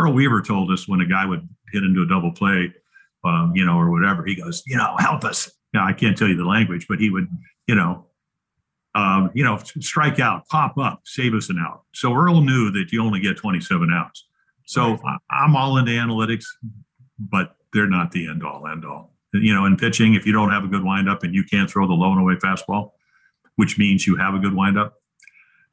Earl Weaver told us when a guy would hit into a double play, um, you know, or whatever, he goes, you know, help us. Yeah, I can't tell you the language, but he would, you know, um, you know, strike out, pop up, save us an out. So Earl knew that you only get 27 outs. So right. I'm all into analytics, but they're not the end all, end all. You know, in pitching, if you don't have a good windup and you can't throw the low and away fastball, which means you have a good windup,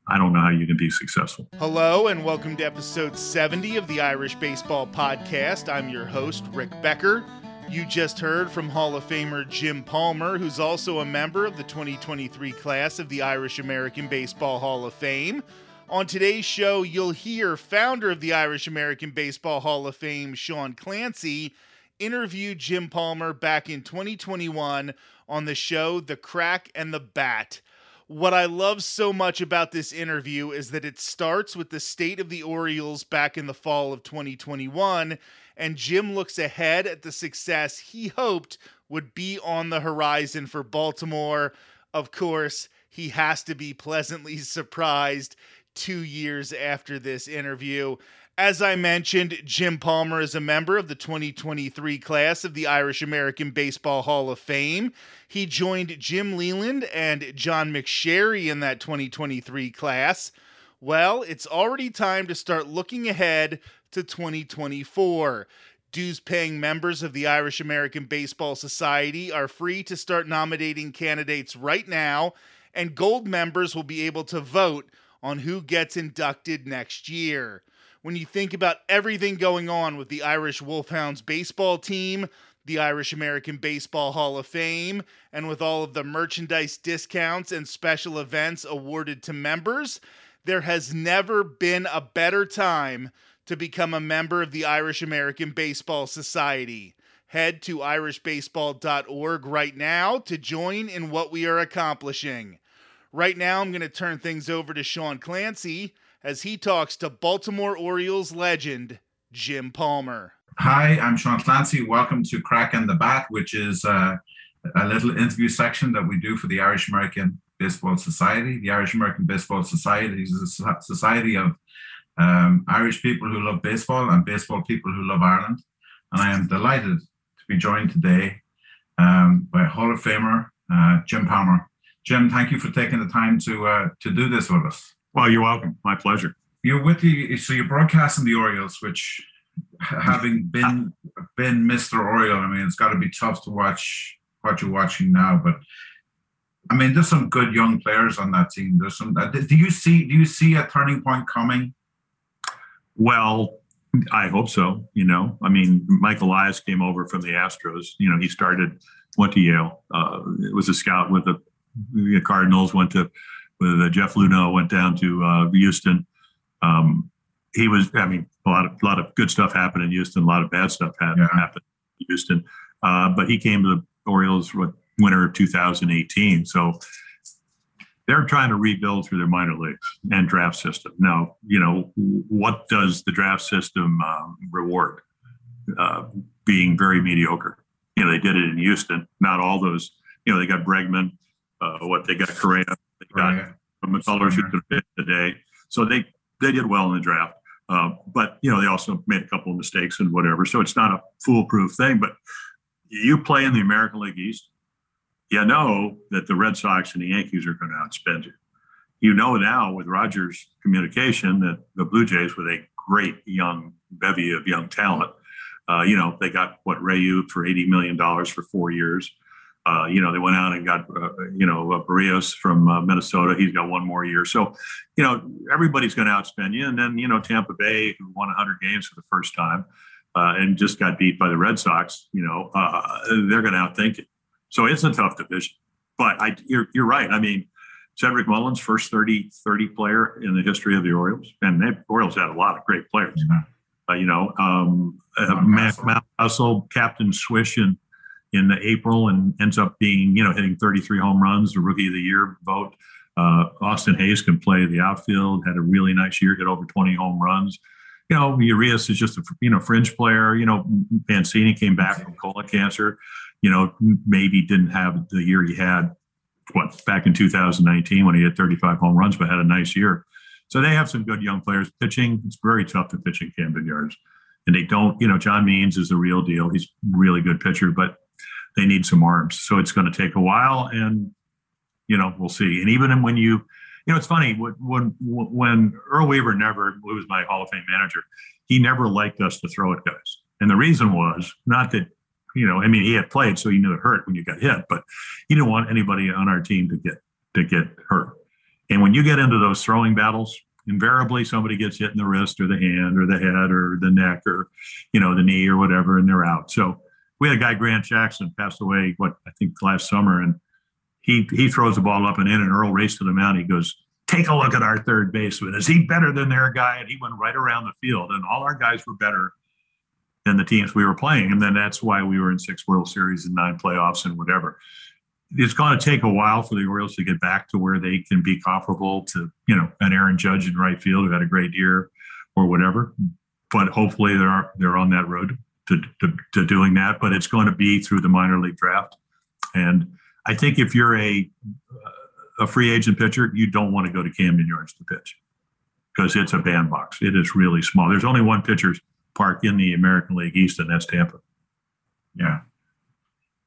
I don't know how you can be successful. Hello, and welcome to episode 70 of the Irish Baseball Podcast. I'm your host, Rick Becker. You just heard from Hall of Famer Jim Palmer, who's also a member of the 2023 class of the Irish American Baseball Hall of Fame. On today's show, you'll hear founder of the Irish American Baseball Hall of Fame, Shaun Clancy, interview Jim Palmer back in 2021 on the show The Crack and the Bat. What I love so much about this interview is that it starts with the state of the Orioles back in the fall of 2021, and Jim looks ahead at the success he hoped would be on the horizon for Baltimore. Of course, he has to be pleasantly surprised two years after this interview. As I mentioned, Jim Palmer is a member of the 2023 class of the Irish American Baseball Hall of Fame. He joined Jim Leyland and John McSherry in that 2023 class. Well, it's already time to start looking ahead to 2024. Dues paying members of the Irish American Baseball Society are free to start nominating candidates right now, and gold members will be able to vote on who gets inducted next year when you think about everything going on with the Irish Wolfhounds baseball team, the Irish American Baseball Hall of Fame, and with all of the merchandise discounts and special events awarded to members, there has never been a better time to become a member of the Irish American Baseball Society. Head to irishbaseball.org right now to join in what we are accomplishing. Right now, I'm going to turn things over to Shaun Clancy as he talks to Baltimore Orioles legend Jim Palmer. Hi, I'm Shaun Clancy. Welcome to Crack and the Bat, which is uh, a little interview section that we do for the Irish American Baseball Society. The Irish American Baseball Society is a society of um, Irish people who love baseball and baseball people who love Ireland. And I am delighted to be joined today um, by Hall of Famer uh, Jim Palmer. Jim, thank you for taking the time to uh, to do this with us. Well, you're welcome. My pleasure. You're with the so you're broadcasting the Orioles, which having been been Mr. Oriole, I mean, it's got to be tough to watch what you're watching now. But I mean, there's some good young players on that team. There's some. Uh, do you see? Do you see a turning point coming? Well, I hope so. You know, I mean, Mike Elias came over from the Astros. You know, he started, went to Yale. Uh, was a scout with the, the Cardinals. Went to with uh, Jeff Luhnow went down to uh, Houston. Um, he was, I mean, a lot of a lot of good stuff happened in Houston, a lot of bad stuff had, yeah. happened in Houston. Uh, but he came to the Orioles with winter of 2018. So they're trying to rebuild through their minor leagues and draft system. Now, you know, what does the draft system um, reward? Uh, being very mediocre. You know, they did it in Houston. Not all those. You know, they got Bregman. Uh, what they got Correa. They got right. McCullers who could fit today. So they they did well in the draft. Uh, but you know they also made a couple of mistakes and whatever. So it's not a foolproof thing. But you play in the American League East, you know that the Red Sox and the Yankees are going to outspend you. You know now with Rogers Communication that the Blue Jays, with a great young bevy of young talent, uh, you know they got what Ryu for eighty million dollars for four years. Uh, you know, they went out and got, uh, you know, uh, Berrios from uh, Minnesota. He's got one more year. So, you know, everybody's going to outspend you. And then, you know, Tampa Bay, who won 100 games for the first time uh, and just got beat by the Red Sox, you know, uh, they're going to outthink it. So it's a tough division. But I, you're, you're right. I mean, Cedric Mullins, first 30, 30 player in the history of the Orioles. And the Orioles had a lot of great players. Mm-hmm. you know, um, Matt Mountcastle, Captain Swish, and in April and ends up being, you know, hitting 33 home runs, the rookie of the year vote. Uh, Austin Hays can play the outfield, had a really nice year, hit over 20 home runs. You know, Urias is just a you know fringe player. You know, Mancini came back from colon cancer. You know, maybe didn't have the year he had what back in 2019 when he had 35 home runs, but had a nice year. So they have some good young players pitching. It's very tough to pitch in Camden Yards. And they don't, you know, John Means is the real deal. He's a really good pitcher, but they need some arms. So it's going to take a while, and you know, we'll see. And even when you, you know, it's funny when when Earl Weaver never, who was my Hall of Fame manager, he never liked us to throw at guys, and the reason was not that, you know, I mean, he had played, so he knew it hurt when you got hit, but he didn't want anybody on our team to get to get hurt. And when you get into those throwing battles, invariably somebody gets hit in the wrist or the hand or the head or the neck or, you know, the knee or whatever, and they're out. So we had a guy, Grant Jackson, passed away, what I think last summer, and he he throws the ball up and in, and Earl raced to the mound. He goes, "Take a look at our third baseman. Is he better than their guy?" And he went right around the field, and all our guys were better than the teams we were playing, and then that's why we were in six World Series and nine playoffs and whatever. It's going to take a while for the Orioles to get back to where they can be comparable to you know an Aaron Judge in right field who had a great year or whatever. But hopefully they're they're on that road to, to, to doing that, but it's going to be through the minor league draft. And I think if you're a a free agent pitcher, you don't want to go to Camden Yards to pitch because it's a bandbox. It is really small. There's only one pitcher's park in the American League East, and that's Tampa. Yeah,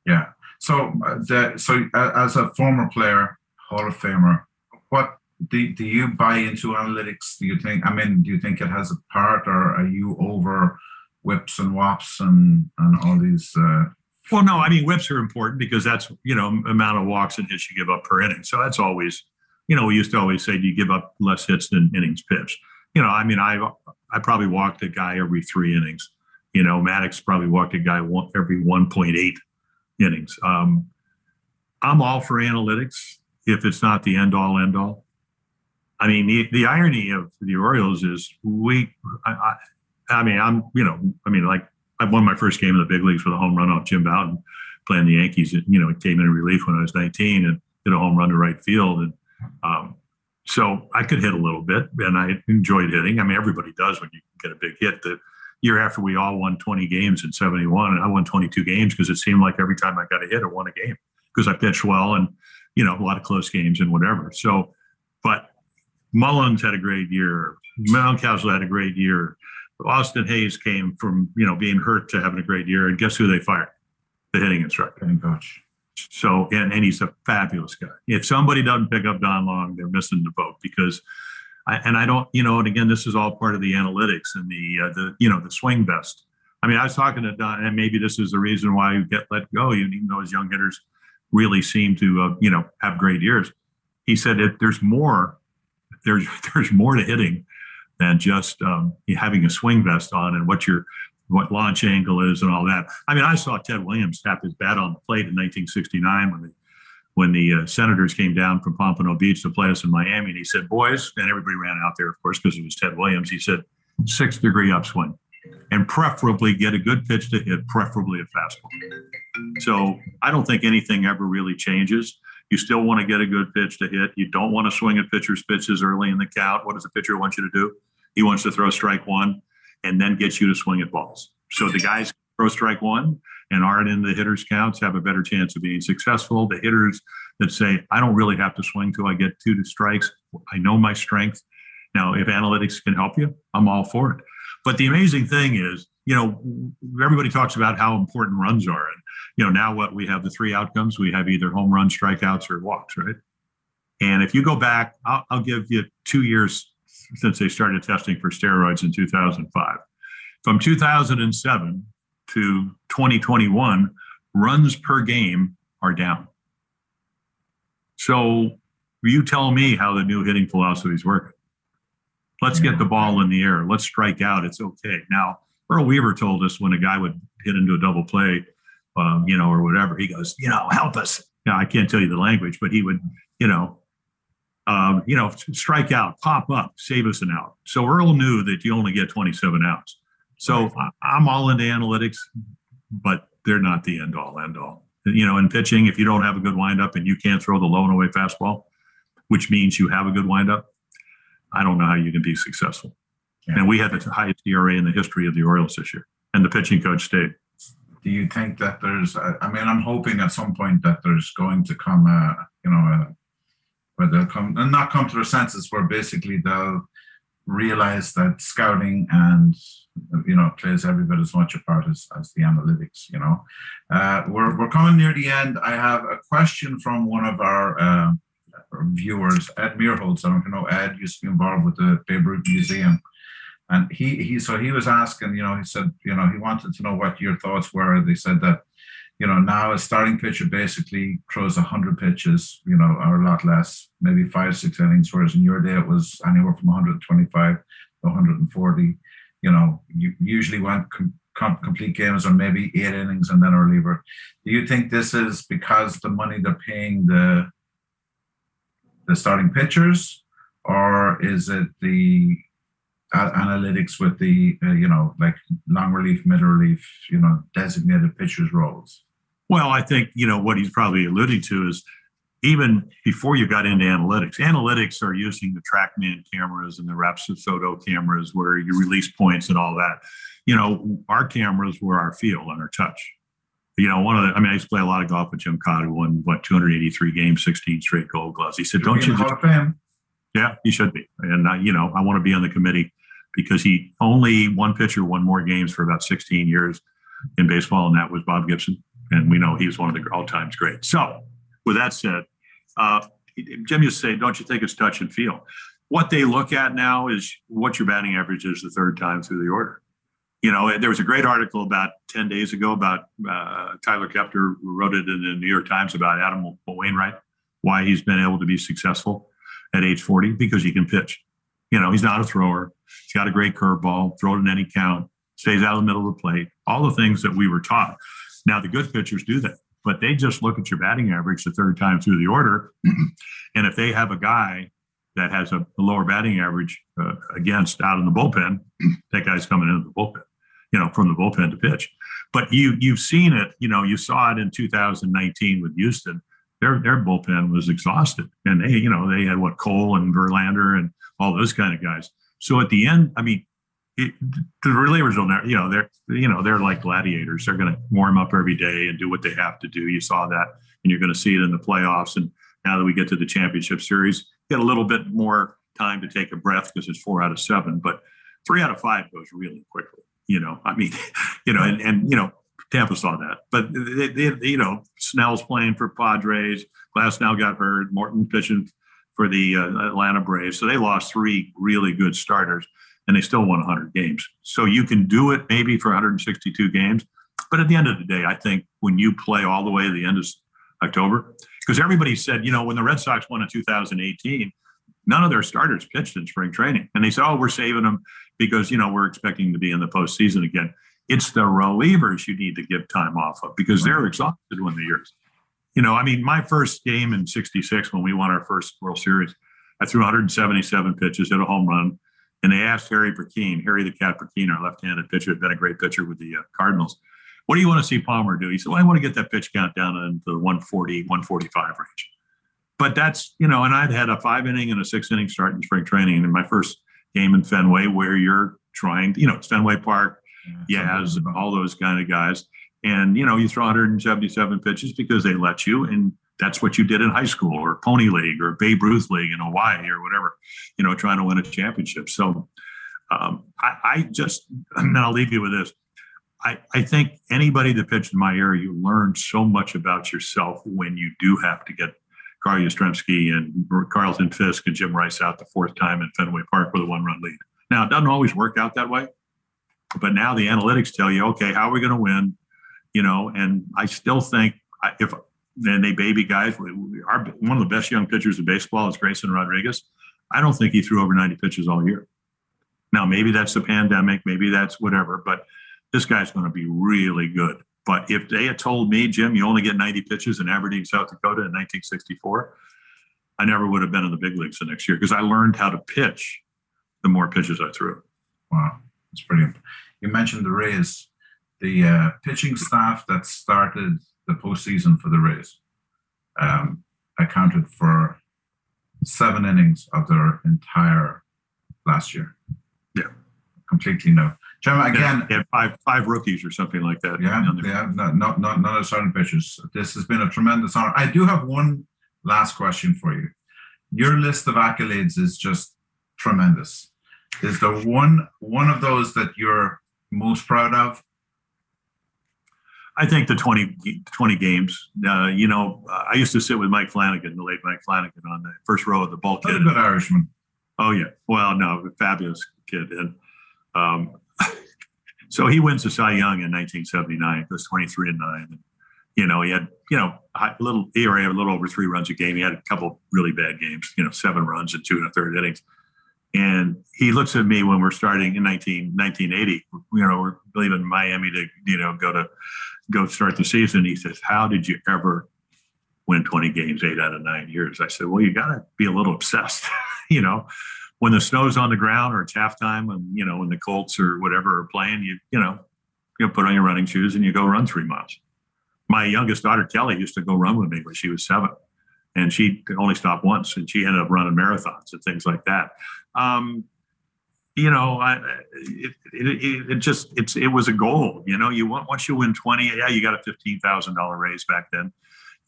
yeah. So, uh, the, so as a former player, Hall of Famer, what do, do you buy into analytics? Do you think? I mean, do you think it has a part, or are you over? Whips and wops and and all these uh, well no i mean whips are important because that's you know amount of walks and hits you give up per inning. So that's always you know we used to always say you give up less hits than innings pitched? You know i mean i i probably walked a guy every three innings. You know Maddux probably walked a guy one, every 1.8 innings. Um, i'm all for analytics if it's not the end all end all. I mean the, the irony of the orioles is we I, I mean, I'm, you know, I mean, like I won my first game in the big leagues with a home run off Jim Bouton playing the Yankees. You know, it came in relief when I was 19 and hit a home run to right field. And um, so I could hit a little bit and I enjoyed hitting. I mean, everybody does when you get a big hit. The year after we all won 20 games in 71, and I won 22 games because it seemed like every time I got a hit, I won a game because I pitched well and, you know, a lot of close games and whatever. So, but Mullins had a great year. Mountcastle had a great year. Austin Hays came from you know being hurt to having a great year, and guess who they fired? The hitting instructor. And coach. So and and he's a fabulous guy. If somebody doesn't pick up Don Long, they're missing the boat because. I, and I don't, you know, and again, this is all part of the analytics and the uh, the you know the swing vest. I mean, I was talking to Don, and maybe this is the reason why you get let go. Even though his young hitters really seem to, uh, you know, have great years. He said if there's more, there's there's more to hitting than just um, having a swing vest on and what your what launch angle is and all that. I mean, I saw Ted Williams tap his bat on the plate in 1969 when the when the uh, Senators came down from Pompano Beach to play us in Miami, and he said, "Boys," and everybody ran out there, of course, because it was Ted Williams. He said, six degree upswing, and preferably get a good pitch to hit, preferably a fastball." So I don't think anything ever really changes. You still want to get a good pitch to hit. You don't want to swing at pitcher's pitches early in the count. What does the pitcher want you to do? He wants to throw strike one and then get you to swing at balls. So the guys throw strike one and aren't in the hitters counts have a better chance of being successful. The hitters that say, I don't really have to swing till I get two to strikes. I know my strength. Now, if analytics can help you, I'm all for it. But the amazing thing is, you know, everybody talks about how important runs are. And, you know, now what we have the three outcomes we have either home run, strikeouts, or walks, right? And if you go back, I'll, I'll give you two years since they started testing for steroids in 2005. From 2007 to 2021, runs per game are down. So you tell me how the new hitting philosophy is working. Let's get the ball in the air. Let's strike out. It's okay. Now, Earl Weaver told us when a guy would hit into a double play, um, you know, or whatever, he goes, you know, help us. Now, I can't tell you the language, but he would, you know, um, you know, strike out, pop up, save us an out. So Earl knew that you only get 27 outs. So I'm all into analytics, but they're not the end all, end all. You know, in pitching, if you don't have a good windup and you can't throw the low and away fastball, which means you have a good windup, I don't know how you can be successful. Yeah. And we had the highest ERA in the history of the Orioles this year, and the pitching coach stayed. Do you think that there's? I mean, I'm hoping at some point that there's going to come a, you know, a where they'll come and not come to their senses, where basically they'll realize that scouting and you know plays every bit as much a part as, as the analytics. You know, uh, we're we're coming near the end. I have a question from one of our. Uh, viewers, Ed Meerholz. I don't know Ed used to be involved with the Babe Ruth Museum, and he he so he was asking, you know, he said, you know, he wanted to know what your thoughts were. They said that you know, now a starting pitcher basically throws 100 pitches, you know, or a lot less, maybe five, six innings, whereas in your day it was anywhere from 125 to 140. You know, you usually went com- com- complete games or maybe eight innings and then a reliever. Do you think this is because the money they're paying the the starting pitchers, or is it the analytics with the uh, you know like long relief, middle relief, you know, designated pitchers roles? Well, I think, you know, what he's probably alluding to is even before you got into analytics, analytics are using the TrackMan cameras and the Rapsodo cameras where you release points and all that. You know, our cameras were our feel and our touch. You know, one of the, I mean, I used to play a lot of golf with Jim Kaat, who won, what, 283 games, 16 straight gold gloves. He said, don't you just, yeah, he should be. And, uh, you know, I want to be on the committee because he only one pitcher won more games for about 16 years in baseball, and that was Bob Gibson and we know he's one of the all times great. So, with that said, uh, Jim to say, "Don't you think it's touch and feel?" What they look at now is what your batting average is the third time through the order. You know, there was a great article about ten days ago about uh, Tyler Kepner wrote it in the New York Times about Adam Wainwright, why he's been able to be successful at age 40 because he can pitch. You know, he's not a thrower. He's got a great curveball, throw it in any count, stays out of the middle of the plate, all the things that we were taught. Now, the good pitchers do that, but they just look at your batting average the third time through the order. and if they have a guy that has a, a lower batting average uh, against out in the bullpen, that guy's coming into the bullpen, you know, from the bullpen to pitch. But you you've seen it, you know, you saw it in 2019 with Houston. Their their bullpen was exhausted, and they, you know, they had what Cole and Verlander and all those kind of guys. So at the end, I mean, it, the relievers will never, you know, they're, you know, they're like gladiators. They're going to warm up every day and do what they have to do. You saw that, and you're going to see it in the playoffs. And now that we get to the championship series, get a little bit more time to take a breath because it's four out of seven, but three out of five goes really quickly. You know, I mean, you know, and, and you know, Tampa saw that, but they, they, you know, Snell's playing for Padres. Glasnow got hurt. Morton pitching for the uh, Atlanta Braves. So they lost three really good starters and they still won 100 games. So you can do it maybe for 162 games. But at the end of the day, I think when you play all the way to the end of October, because everybody said, you know, when the Red Sox won in 2018, none of their starters pitched in spring training. And they said, oh, we're saving them because, you know, we're expecting to be in the postseason again. It's the relievers you need to give time off of because they're exhausted when the years. You know, I mean, my first game in 66 when we won our first World Series, I threw 177 pitches, hit a home run, and they asked Harry Brecheen, Harry the Cat Brecheen, our left-handed pitcher, had been a great pitcher with the uh, Cardinals. What do you want to see Palmer do? He said, well, I want to get that pitch count down into the 140, 145 range. But that's, you know, and I'd had a five inning and a six inning start in spring training in my first game in Fenway where you're trying, you know, it's Fenway Park, yeah, Yaz, all those kind of guys. And, you know, you throw 177 pitches because they let you. And that's what you did in high school or Pony League or Babe Ruth League in Hawaii or whatever, you know, trying to win a championship. So um, I, I, just, and I'll leave you with this. I, I think anybody that pitched in my area, you learn so much about yourself when you do have to get Carl Yastrzemski and Carlton Fisk and Jim Rice out the fourth time in Fenway Park with a one run lead. Now, it doesn't always work out that way, but now the analytics tell you, okay, how are we going to win? You know, and I still think if and they baby guys. Our, one of the best young pitchers in baseball is Grayson Rodriguez. I don't think he threw over 90 pitches all year. Now, maybe that's the pandemic, maybe that's whatever, but this guy's going to be really good. But if they had told me, Jim, you only get 90 pitches in Aberdeen, South Dakota in 1964, I never would have been in the big leagues the next year because I learned how to pitch the more pitches I threw. Wow, that's brilliant. You mentioned the Rays, the uh, pitching staff that started the postseason for the Rays um, accounted for seven innings of their entire last year. Yeah, completely no. Jim, again, yeah, five five rookies or something like that. Yeah, yeah, no, not not none of starting pitchers. This has been a tremendous honor. I do have one last question for you. Your list of accolades is just tremendous. is there one one of those that you're most proud of? I think the 20, 20 games. Uh, you know, I used to sit with Mike Flanagan, the late Mike Flanagan, on the first row of the bulkhead. What a good Irishman. Oh yeah. Well, no, fabulous kid, and um, so he wins the Cy Young in 1979. He was 23 and nine. And, you know, he had you know a little ERA, a little over three runs a game. He had a couple really bad games. You know, seven runs and two and a third innings. And he looks at me when we're starting in 19, 1980. You know, we're leaving Miami to you know go to go start the season. He says, "How did you ever win 20 games, eight out of nine years?" I said, "Well, you got to be a little obsessed." you know, when the snow's on the ground or it's halftime, and you know when the Colts or whatever are playing, you you know you put on your running shoes and you go run three miles. My youngest daughter Kelly used to go run with me when she was seven, and she could only stopped once, and she ended up running marathons and things like that. Um, you know, I, it, it, it, just it's it was a goal. You know, you want once you win twenty, yeah, you got a fifteen thousand dollar raise back then.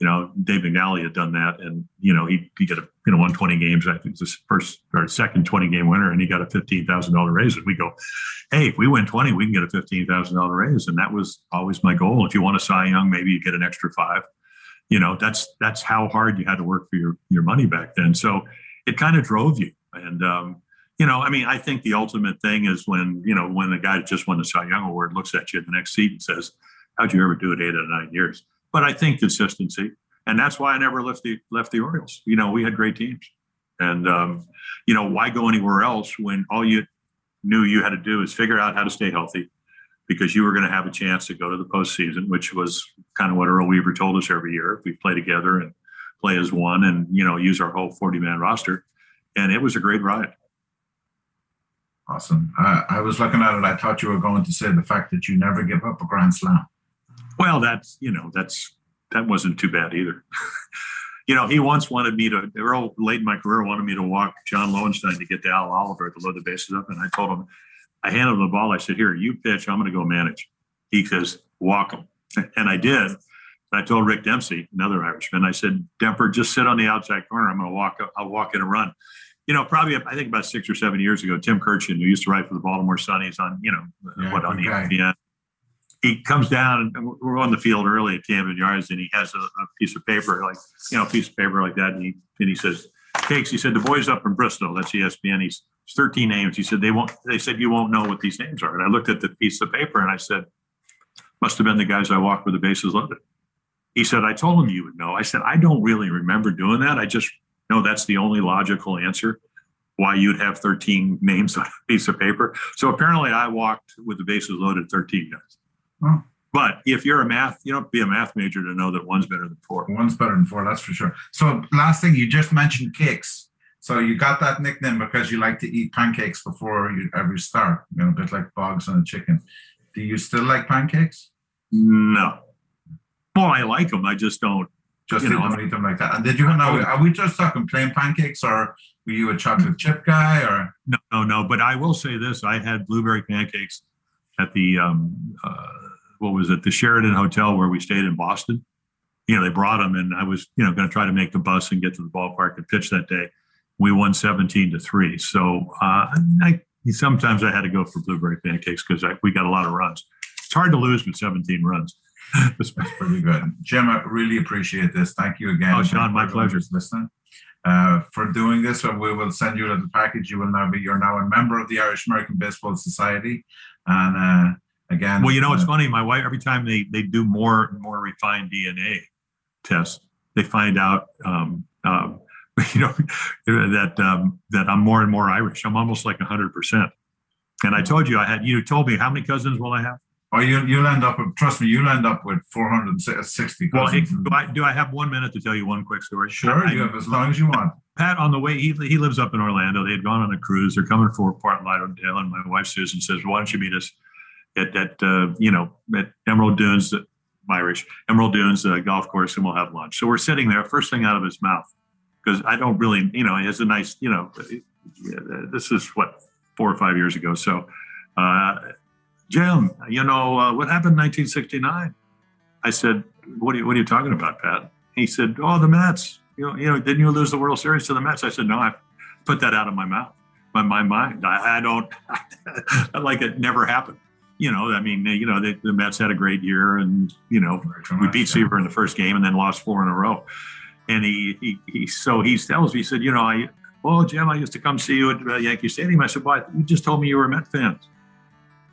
You know, Dave McNally had done that, and you know he he got a you know won twenty games. I think it was his first or second twenty game winner, and he got a fifteen thousand dollar raise. And we go, hey, if we win twenty, we can get a fifteen thousand dollar raise, and that was always my goal. If you want a Cy Young, maybe you get an extra five. You know, that's that's how hard you had to work for your your money back then. So it kind of drove you, and um, you know, I mean, I think the ultimate thing is when, you know, when the guy just won the Cy Young Award looks at you in the next seat and says, How'd you ever do it eight out of nine years? But I think consistency. And that's why I never left the left the Orioles. You know, we had great teams. And um, you know, why go anywhere else when all you knew you had to do is figure out how to stay healthy because you were going to have a chance to go to the postseason, which was kind of what Earl Weaver told us every year. We play together and play as one and, you know, use our whole 40 man roster. And it was a great ride. Awesome. I, I was looking at it. I thought you were going to say the fact that you never give up a grand slam. Well, that's you know that's that wasn't too bad either. you know, he once wanted me to. Earl late in my career wanted me to walk John Lowenstein to get to Al Oliver to load the bases up, and I told him, I handed him the ball. I said, "Here, you pitch. I'm going to go manage." He says, "Walk him," and I did. I told Rick Dempsey, another Irishman, I said, "Demper, just sit on the outside corner. I'm going to walk. I'll walk in and run." You know, probably I think about six or seven years ago, Tim Kurkjian, who used to write for the Baltimore Sun, Sunnies on, you know, uh, yeah, what on okay. ESPN, he comes down and we're on the field early at Camden Yards, and he has a, a, piece of paper, like you know, a piece of paper like that, and he and he says, "Cakes," he said, "the boys up in Bristol, that's ESPN. He's 13 names. He said they won't. They said you won't know what these names are." And I looked at the piece of paper and I said, "Must have been the guys I walked with the bases loaded." He said, "I told him you would know." I said, "I don't really remember doing that. I just no, that's the only logical answer why you'd have 13 names on a piece of paper. So apparently I walked with the bases loaded 13 guys. Oh. But if you're a math, you don't be a math major to know that one's better than four. One's better than four, that's for sure. So last thing, you just mentioned cakes. So you got that nickname because you like to eat pancakes before you every start, you know, a bit like Boggs on a chicken. Do you still like pancakes? No. Well, I like them. I just don't just you know, eat them like that. And did you know? Are we just talking plain pancakes, or were you a chocolate chip guy? Or no, no, no. But I will say this: I had blueberry pancakes at the um, uh, what was it? The Sheraton Hotel where we stayed in Boston. You know, they brought them, and I was you know going to try to make the bus and get to the ballpark and pitch that day. We won seventeen to three. So uh, I sometimes I had to go for blueberry pancakes because we got a lot of runs. It's hard to lose with seventeen runs. That's pretty good. Jim, I really appreciate this. Thank you again. Oh, Shaun, my pleasure. Listening. Uh, for doing this, and we will send you a little package. You will now be you're now a member of the Irish American Baseball Society, and uh, again. Well, you know, it's uh, funny. My wife every time they they do more more refined DNA tests, they find out. Um, um, you know that um, that I'm more and more Irish. I'm almost like hundred percent. And I told you I had. You told me how many cousins will I have? Oh, you, you'll end up with, trust me, you'll end up with 460 well, do, I, do I have one minute to tell you one quick story? Sure, I, you have as long as you want. Pat, on the way, he, he lives up in Orlando. They had gone on a cruise. They're coming for Fort Lauderdale, and my wife Susan says, "Why don't you meet us at, at uh, you know at Emerald Dunes, Irish Emerald Dunes uh, golf course, and we'll have lunch." So we're sitting there. First thing out of his mouth, because I don't really, you know, he has a nice, you know, this is what four or five years ago. So uh, Jim, you know, uh, what happened in 1969? I said, what are, you, what are you talking about, Pat? He said, oh, the Mets. You know, you know, didn't you lose the World Series to the Mets? I said, no, I put that out of my mouth. my, my mind. I, I don't like it never happened. You know, I mean, you know, the, the Mets had a great year, and you know, we beat Seaver in the first game, and then lost four in a row. And he, he, he so he tells me, he said, you know, I, oh Jim, I used to come see you at uh, Yankee Stadium. I said, why? You just told me you were a Met fans.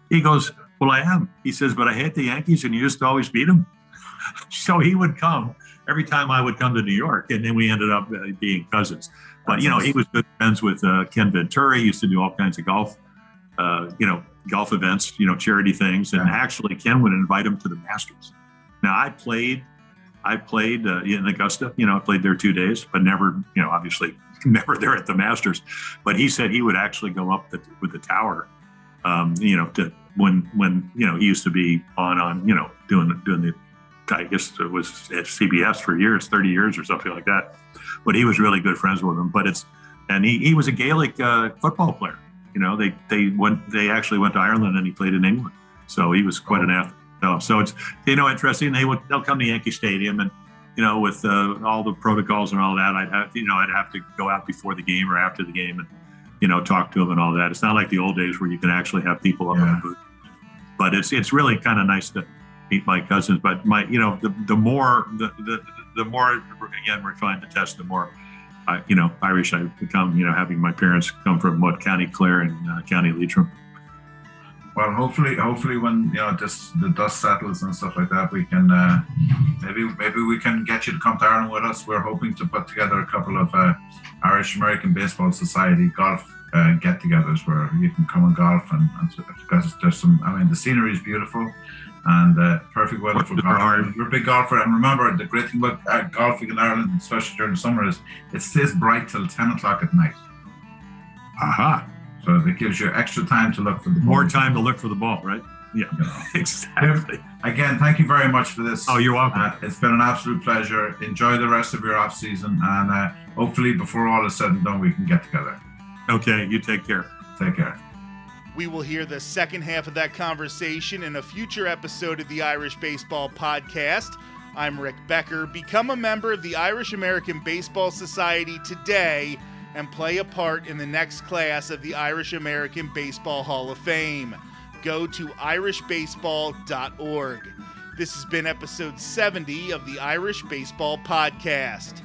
He goes, well, I am. He says, but I hate the Yankees, and you used to always beat them. so he would come every time I would come to New York, and then we ended up uh, being cousins. But you know, he was good friends with uh, Ken Venturi. He used to do all kinds of golf, uh, you know, golf events, you know, charity things. And Yeah. actually, Ken would invite him to the Masters. Now, I played, I played uh, in Augusta. You know, I played there two days, but never, you know, obviously never there at the Masters. But he said he would actually go up the, with the tower, um, you know, to when when you know he used to be on on you know doing doing the I guess it was at CBS for years, 30 years or something like that. But he was really good friends with him. But it's and he, he was a Gaelic uh, football player. You know, they they went they actually went to Ireland and he played in England. So he was quite an athlete. So, so it's you know interesting. They would they'll come to Yankee Stadium and you know with uh, all the protocols and all that. I'd have you know I'd have to go out before the game or after the game and you know talk to them and all that. It's not like the old days where you can actually have people up in Yeah. the booth. But it's it's really kind of nice to meet my cousins. But my, you know, the, the more, the, the, the more, again, we're trying to test, the more, I, you know, Irish I've become, you know, having my parents come from what County Clare and uh, County Leitrim. Well, hopefully, hopefully, when you know this the dust settles and stuff like that, we can uh, maybe maybe we can get you to come to Ireland with us. We're hoping to put together a couple of uh, Irish American Baseball Society golf uh, get-togethers where you can come and golf and, and because there's some. I mean, the scenery is beautiful and uh, perfect weather for golf. You're a big golfer, and remember the great thing about uh, golfing in Ireland, especially during the summer, is it stays bright till ten o'clock at night. Aha. So it gives you extra time to look for the ball. More time to look for the ball, right? Yeah, you know. exactly. Again, thank you very much for this. Oh, you're welcome. Uh, it's been an absolute pleasure. Enjoy the rest of your off season, and uh, hopefully, before all is said and done, we can get together. Okay, you take care. Take care. We will hear the second half of that conversation in a future episode of the Irish Baseball Podcast. I'm Rick Becker. Become a member of the Irish American Baseball Society today and play a part in the next class of the Irish American Baseball Hall of Fame. Go to irishbaseball.org. This has been episode 70 of the Irish Baseball Podcast.